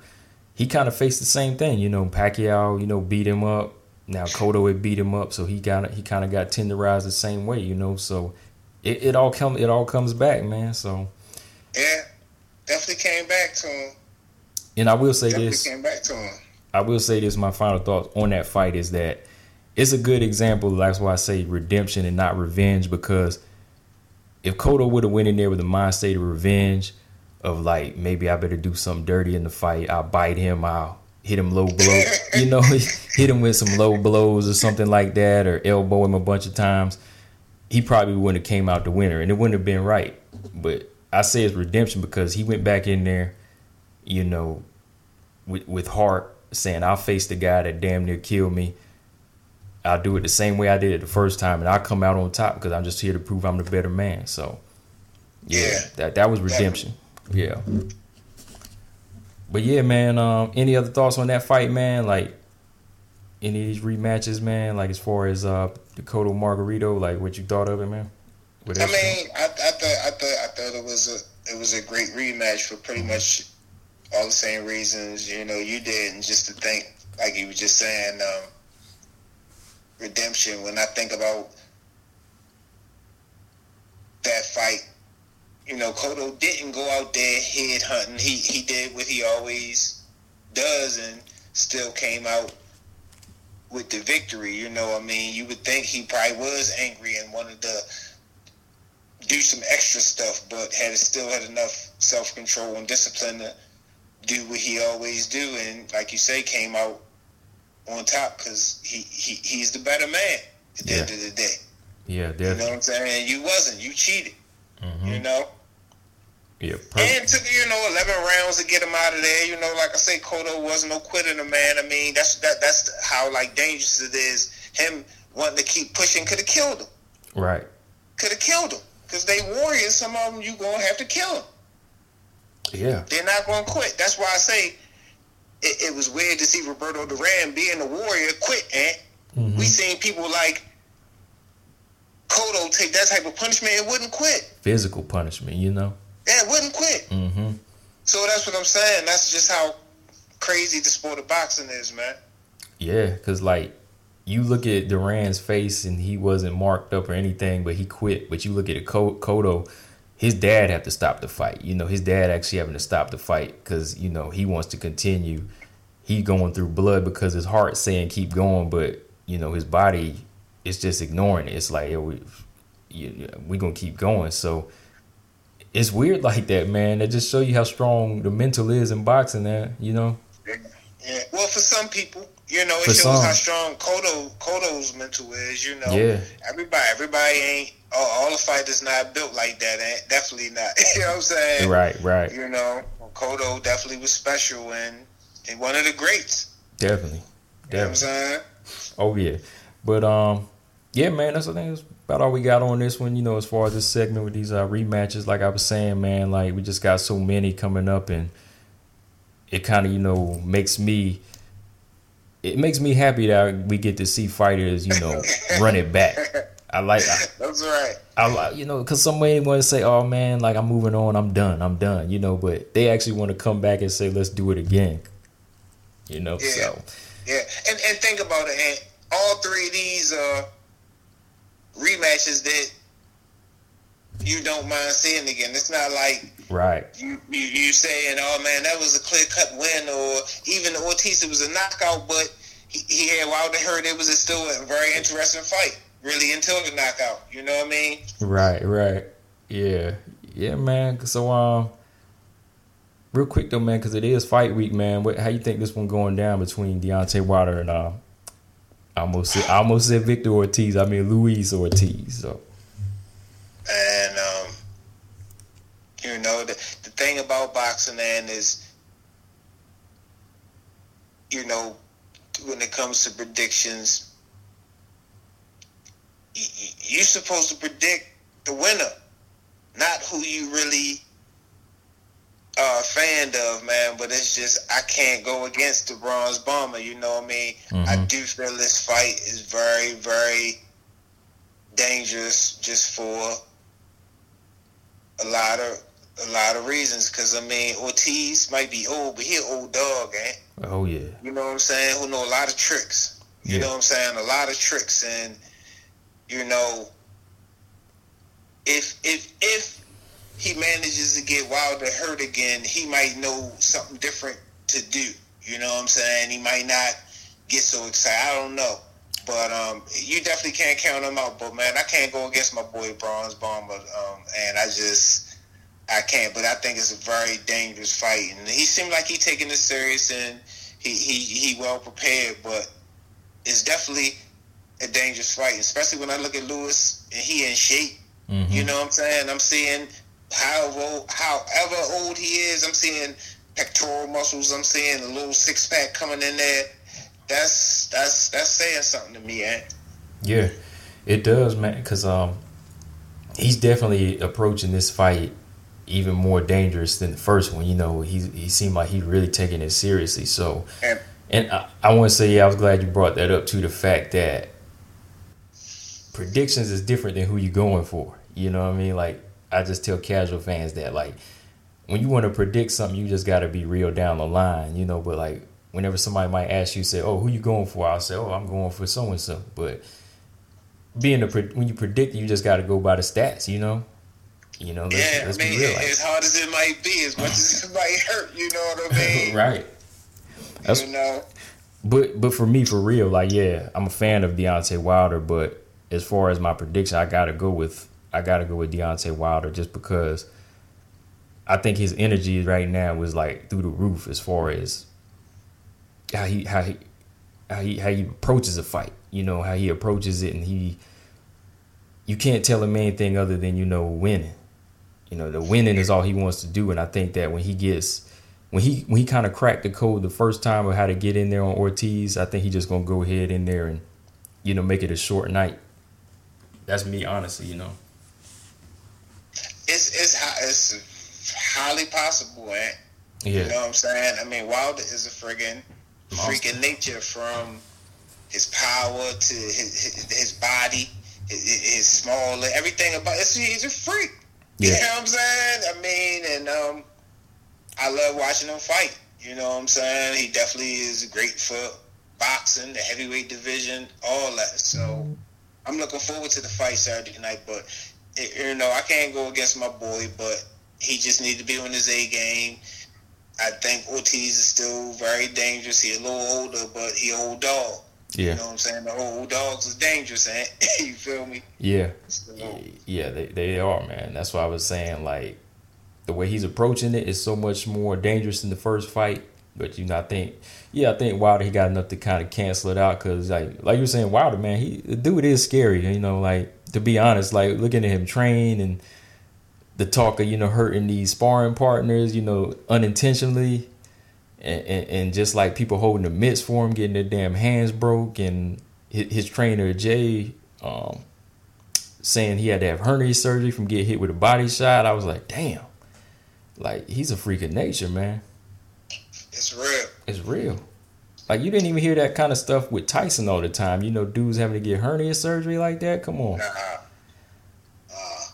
he kind of faced the same thing. You know, Pacquiao, you know, beat him up. Now Cotto had beat him up, so he got he kind of got tenderized the same way. You know, so it, it all come it all comes back, man. So Yeah, definitely came back to him. and I will say Definitely this. came back to him. I will say this. My final thoughts on that fight is that it's a good example. That's why I say redemption and not revenge. Because if Cotto would have went in there with a mind state of revenge, of like maybe I better do something dirty in the fight. I'll bite him. I'll hit him low blow. you know, hit him with some low blows or something like that, or elbow him a bunch of times. He probably wouldn't have came out the winner, and it wouldn't have been right. But I say it's redemption because he went back in there, you know, with with heart, saying I'll face the guy that damn near killed me. I'll do it the same way I did it the first time, and I'll come out on top because I'm just here to prove I'm the better man. So, yeah, Yeah. that that was redemption. Yeah. But yeah, man. Um, any other thoughts on that fight, man? Like any of these rematches, man? Like as far as uh the Cotto Margarito, like what you thought of it, man? What I mean, I, I thought I thought I thought it was a it was a great rematch for pretty much all the same reasons you know you did, and just to think like you were just saying, um, redemption. When I think about that fight, you know, Cotto didn't go out there head hunting. He he did what he always does, and still came out with the victory. You know, I mean, you would think he probably was angry and wanted to do some extra stuff, but had still had enough self control and discipline to do what he always do, and like you say, came out on top because he, he he's the better man at the Yeah. end of the day. Yeah, definitely. You know what I'm saying? You wasn't. You cheated. Mhm. You know. Yeah, And perfect. it took you know eleven rounds to get him out of there. You know, like I say, Cotto was no quitter, the man. I mean, that's that that's how like dangerous it is. Him wanting to keep pushing could have killed him. Right. Could have killed him because they warriors. Some of them you gonna have to kill them. Yeah. They're not gonna quit. That's why I say it, it was weird to see Roberto Duran being a warrior quit. And we seen people like Cotto take that type of punishment and wouldn't quit. Physical punishment, you know? Yeah, wouldn't quit. Mm-hmm. So that's what I'm saying. That's just how crazy the sport of boxing is, man. Yeah, because, like, you look at Duran's face and he wasn't marked up or anything, but he quit. But you look at a Cotto, his dad had to stop the fight. You know, his dad actually having to stop the fight because, you know, he wants to continue. He going through blood because his heart's saying keep going, but, you know, his body is just ignoring it. It's like, yo, we, you, we to keep going. So it's weird like that, man. That just show you how strong the mental is in boxing, there, you know? Yeah. Well, for some people, you know, it shows some. how strong Cotto Cotto's mental is. You know, Yeah. Everybody, everybody ain't. All, all the fighters not built like that. Ain't definitely not. you know what I'm saying? Right, right. You know, Cotto definitely was special and, and one of the greats. Definitely. You know what I'm Definitely. saying? Oh yeah. But um yeah, man, that's I think that's about all we got on this one, you know, as far as this segment with these uh rematches. Like I was saying, man, like we just got so many coming up and it kinda, you know, makes me it makes me happy that we get to see fighters, you know, run it back. I like I, That's right. I like you know because some somebody want to say, "Oh man, like I'm moving on, I'm done, I'm done," you know, but they actually want to come back and say, "Let's do it again," you know. Yeah. So Yeah, and and think about it. And all three of these uh, rematches that you don't mind seeing again. It's not like right, you you, you saying, "Oh man, that was a clear cut win," or even Ortiz it was a knockout, but he, he had Wilder heard it was a still a very interesting fight, really until the knockout. You know what I mean? right, right, yeah, yeah, man. So um, real quick though, man, because it is fight week, man. What how you think this one going down between Deontay Wilder and uh, I almost said, I almost said Victor Ortiz. I mean Luis Ortiz. So And um, you know the the thing about boxing, man, is you know when it comes to predictions, you're supposed to predict the winner, not who you really are a fan of, man. But it's just I can't go against the bronze bomber. You know what I mean? I Mhm. do feel this fight is very, very dangerous, just for a lot of a lot of reasons. Because I mean, Ortiz might be old, but he an old dog, eh? oh yeah, You know what I'm saying? Who know a lot of tricks. You Yeah. know what I'm saying? A lot of tricks, and you know, if if if he manages to get Wilder hurt again, he might know something different to do. You know what I'm saying? He might not get so excited. I don't know. But um, you definitely can't count him out. But man, I can't go against my boy Bronze Bomber, um, and I just I can't. But I think it's a very dangerous fight, and he seemed like he taking this serious and he he he well prepared. But it's definitely a dangerous fight, especially when I look at Lewis and he in shape. Mhm. You know what I'm saying? I'm seeing however old, however old he is. I'm seeing pectoral muscles. I'm seeing a little six pack coming in there. That's that's that's saying something to me, eh? Yeah, it does, man. Because um, he's definitely approaching this fight even more dangerous than the first one. You know, he he seemed like he really taking it seriously. So, And and I, I want to say, yeah, I was glad you brought that up too. The fact that predictions is different than who you going for. You know what I mean? Like I just tell casual fans that like when you want to predict something, you just got to be real down the line. You know, but like whenever somebody might ask you, say, "Oh, who you going for?" I'll say, "Oh, I'm going for so and so." But being a pre- when you predict, you just got to go by the stats. You know, you know. Let's, yeah, let's I mean, as hard as it might be, as much as it might hurt, you know what I mean? right. That's you know, But but for me, for real, like yeah, I'm a fan of Deontay Wilder. But as far as my prediction, I gotta go with I gotta go with Deontay Wilder just because I think his energy right now was like through the roof as far as how he how he how he how he approaches a fight. You know how he approaches it, and he you can't tell him anything other than you know winning. You know the winning is all he wants to do, and I think that when he gets when he when he kind of cracked the code the first time of how to get in there on Ortiz, I think he just gonna go ahead in there and you know make it a short night. That's me, honestly. You know. It's it's it's highly possible, eh? Yeah. You know what I'm saying? I mean, Wilder is a friggin' freaking nature from his power to his his, his body, his, his small everything about it. He's a freak. Yeah. You know what I'm saying? I mean, and um, I love watching him fight. You know what I'm saying? He definitely is great for boxing, the heavyweight division, all that. So I'm looking forward to the fight Saturday night. But it, you know, I can't go against my boy, but he just needs to be on his A game. I think Ortiz is still very dangerous. He a little older, but he old dog. Yeah. You know what I'm saying? The old dogs is dangerous, eh? you feel me? Yeah. So, Yeah, they, they are, man. That's why I was saying, like, the way he's approaching it is so much more dangerous in the first fight. But, you know, I think, yeah, I think Wilder, he got enough to kind of cancel it out. Because, like, like you were saying, Wilder, man, he, the dude is scary. You know, like, to be honest, like, looking at him train and the talk of, you know, hurting these sparring partners, you know, unintentionally. And, and, and just like people holding the mitts for him, getting their damn hands broke. And his, his trainer, Jay, um, saying he had to have hernia surgery from getting hit with a body shot. I was like, damn. Like, he's a freak of nature, man. it's real. It's real. Like, you didn't even hear that kind of stuff with Tyson all the time. You know, dudes having to get hernia surgery like that. Come on. Uh-huh. Uh,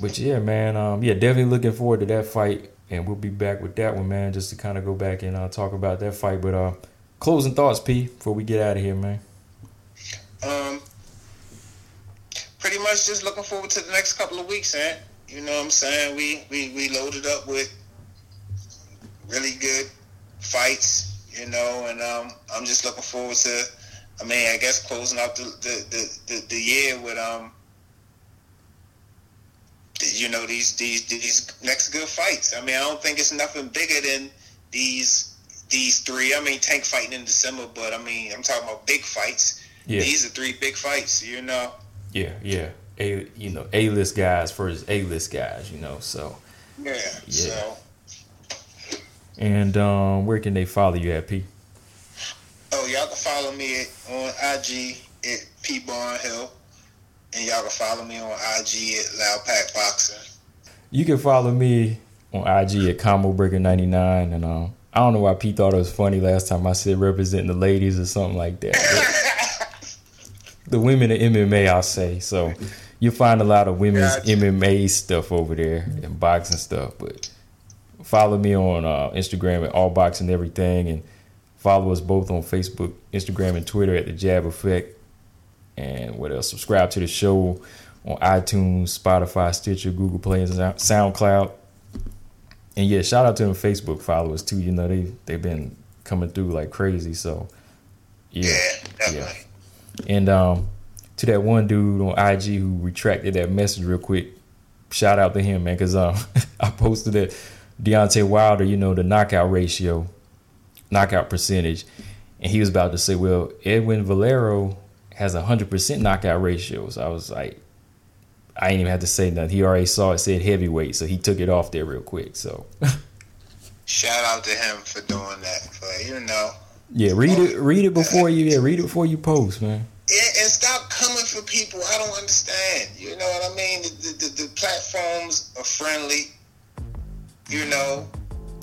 But yeah, man. Um, yeah, definitely looking forward to that fight. And we'll be back with that one, man, just to kind of go back and uh, talk about that fight. But uh, closing thoughts, P, before we get out of here, man. um, pretty much just looking forward to the next couple of weeks, man. You know what I'm saying? We we we loaded up with really good fights, you know, and um, I'm just looking forward to. I mean, I guess closing out the the the, the, the year with um. You know these these these next good fights. I mean, I don't think it's nothing bigger than these these three. I mean, Tank fighting in December, but I mean, I'm talking about big fights. Yeah. These are three big fights. You know. Yeah, yeah. A, you know, A list guys versus A list guys, you know, so. Yeah. So. And um, where can they follow you at, P? Oh, y'all can follow me on IG at P Barnhill, and y'all can follow me on IG at Loud Pack Boxing. You can follow me on IG at Combo Breaker 99 and um I don't know why Pete thought it was funny last time I said representing the ladies or something like that. The women of MMA I'll say. So you'll find a lot of women's Gotcha. MMA stuff over there and boxing stuff. But follow me on uh, Instagram at All Boxing and Everything and follow us both on Facebook, Instagram, and Twitter at the Jab Effect. And what else? Subscribe to the show on iTunes, Spotify, Stitcher, Google Play, and SoundCloud. And yeah, shout out to them Facebook followers too. You know they they've been coming through like crazy. So yeah, Yeah, definitely. and um, to that one dude on IG who retracted that message real quick, shout out to him, man, because um, I posted that Deontay Wilder, you know, the knockout ratio, knockout percentage, and he was about to say, well, Edwin Valero has a hundred percent knockout ratio. So I was like, I ain't even had to say nothing. He already saw it said heavyweight, so he took it off there real quick. So Shout out to him for doing that. For you know, yeah, read it, read it before you, yeah, read it before you post, man. and, and stop coming for people. I don't understand. You know what I mean? The, the, the platforms are friendly. You know,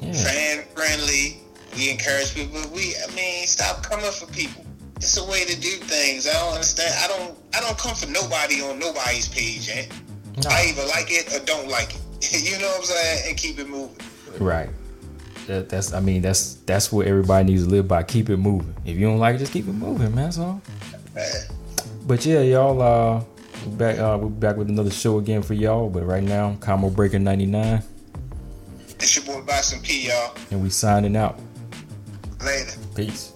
Yeah. fan friendly. We encourage people. We, I mean, stop coming for people. It's a way to do things. I don't understand. I don't. I don't come for nobody on nobody's page. Eh? I either like it or don't like it. you know what I'm saying? And keep it moving. Right. That, that's I mean that's that's what everybody needs to live by. Keep it moving. If you don't like it, just keep it moving, man. That's all. Man. But yeah, y'all uh we're back uh we're back with another show again for y'all. But right now, Combo Breaker 99 It's your boy Bison P, y'all. and we signing out. Later. Peace.